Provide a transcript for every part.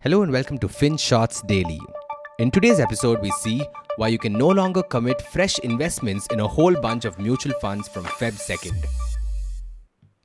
Hello and welcome to Finshots Daily. In today's episode, we see why you can no longer commit fresh investments in a whole bunch of mutual funds from Feb 2nd.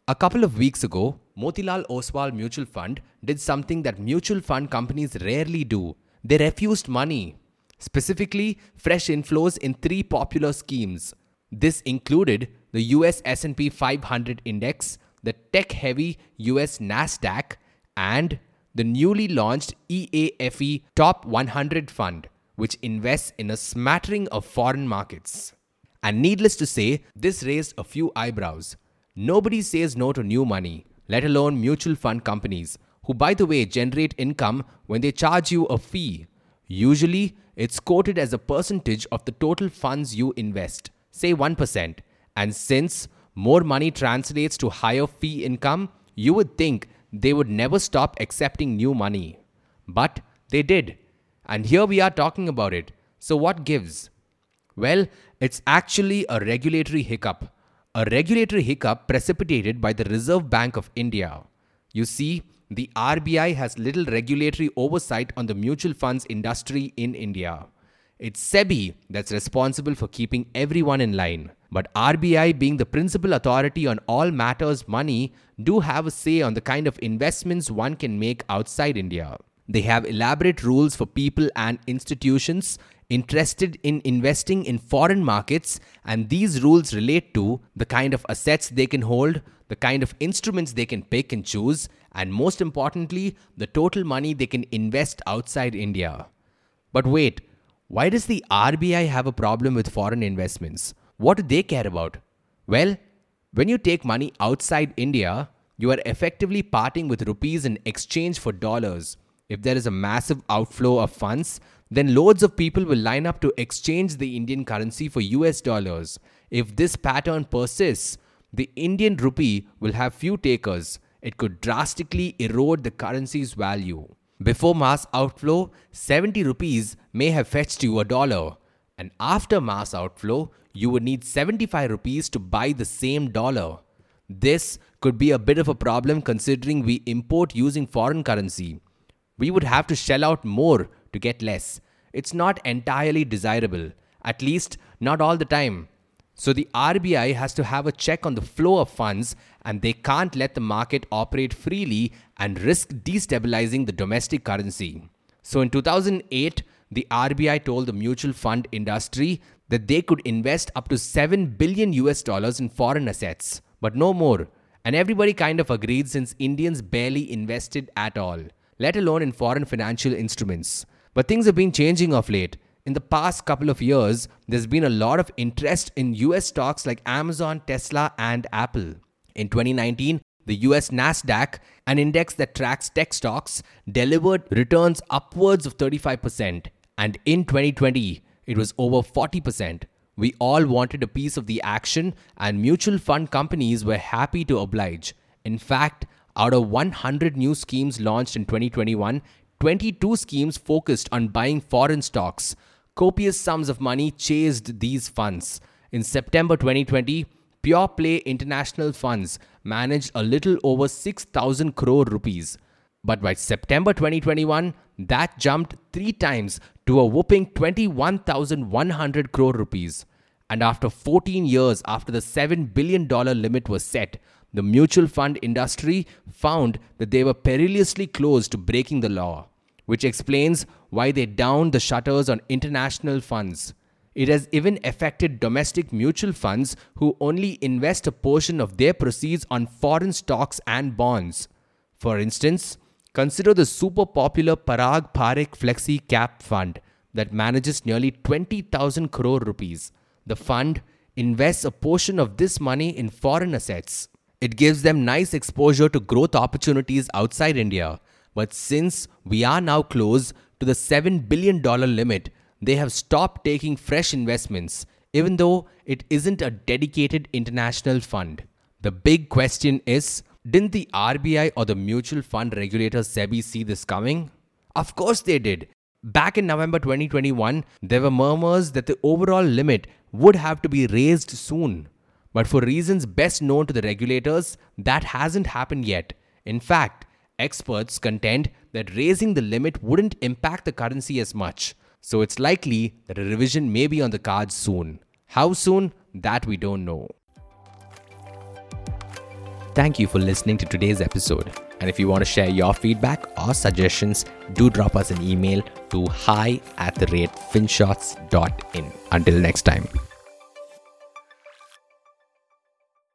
A couple of weeks ago, Motilal Oswal Mutual Fund did something that mutual fund companies rarely do. They refused money, specifically fresh inflows in three popular schemes. This included the US S&P 500 index, the tech-heavy US Nasdaq, and the newly launched EAFE Top 100 Fund, which invests in a smattering of foreign markets. And needless to say, this raised a few eyebrows. Nobody says no to new money, let alone mutual fund companies, who, by the way, generate income when they charge you a fee. Usually, it's quoted as a percentage of the total funds you invest, say 1%. And since more money translates to higher fee income, you would think they would never stop accepting new money. But they did. And here we are talking about it. So, what gives? Well, it's actually a regulatory hiccup. A regulatory hiccup precipitated by the Reserve Bank of India. You see, the RBI has little regulatory oversight on the mutual funds industry in India. It's SEBI that's responsible for keeping everyone in line. But RBI, being the principal authority on all matters money, do have a say on the kind of investments one can make outside India. They have elaborate rules for people and institutions interested in investing in foreign markets, and these rules relate to the kind of assets they can hold, the kind of instruments they can pick and choose, and most importantly, the total money they can invest outside India. But wait, why does the RBI have a problem with foreign investments? What do they care about? Well, when you take money outside India, you are effectively parting with rupees in exchange for dollars. If there is a massive outflow of funds, then loads of people will line up to exchange the Indian currency for US dollars. If this pattern persists, the Indian rupee will have few takers. It could drastically erode the currency's value. Before mass outflow, 70 rupees may have fetched you a dollar. And after mass outflow, you would need 75 rupees to buy the same dollar. This could be a bit of a problem considering we import using foreign currency. We would have to shell out more to get less. It's not entirely desirable, at least not all the time. So the RBI has to have a check on the flow of funds and they can't let the market operate freely and risk destabilizing the domestic currency. So in 2008, the RBI told the mutual fund industry that they could invest up to 7 billion US dollars in foreign assets, but no more. And everybody kind of agreed since Indians barely invested at all, let alone in foreign financial instruments. But things have been changing of late. In the past couple of years, there's been a lot of interest in US stocks like Amazon, Tesla, and Apple. In 2019, the US NASDAQ, an index that tracks tech stocks, delivered returns upwards of 35%. And in 2020, it was over 40%. We all wanted a piece of the action, and mutual fund companies were happy to oblige. In fact, out of 100 new schemes launched in 2021, 22 schemes focused on buying foreign stocks. Copious sums of money chased these funds. In September 2020, Pure Play International Funds managed a little over 6,000 crore rupees. But by September 2021, that jumped three times to a whooping 21,100 crore rupees. And after 14 years after the $7 billion limit was set, the mutual fund industry found that they were perilously close to breaking the law, which explains why they downed the shutters on international funds. It has even affected domestic mutual funds who only invest a portion of their proceeds on foreign stocks and bonds. For instance, consider the super popular Parag Parikh Flexi Cap Fund that manages nearly 20,000 crore rupees. The fund invests a portion of this money in foreign assets. It gives them nice exposure to growth opportunities outside India. But since we are now close to the $7 billion limit, they have stopped taking fresh investments, even though it isn't a dedicated international fund. The big question is didn't the RBI or the mutual fund regulator SEBI see this coming? Of course they did. Back in November 2021, there were murmurs that the overall limit would have to be raised soon. But for reasons best known to the regulators, that hasn't happened yet. In fact, Experts contend that raising the limit wouldn't impact the currency as much, so it's likely that a revision may be on the cards soon. How soon? That we don't know. Thank you for listening to today's episode. And if you want to share your feedback or suggestions, do drop us an email to hi at the rate finshots.in. Until next time.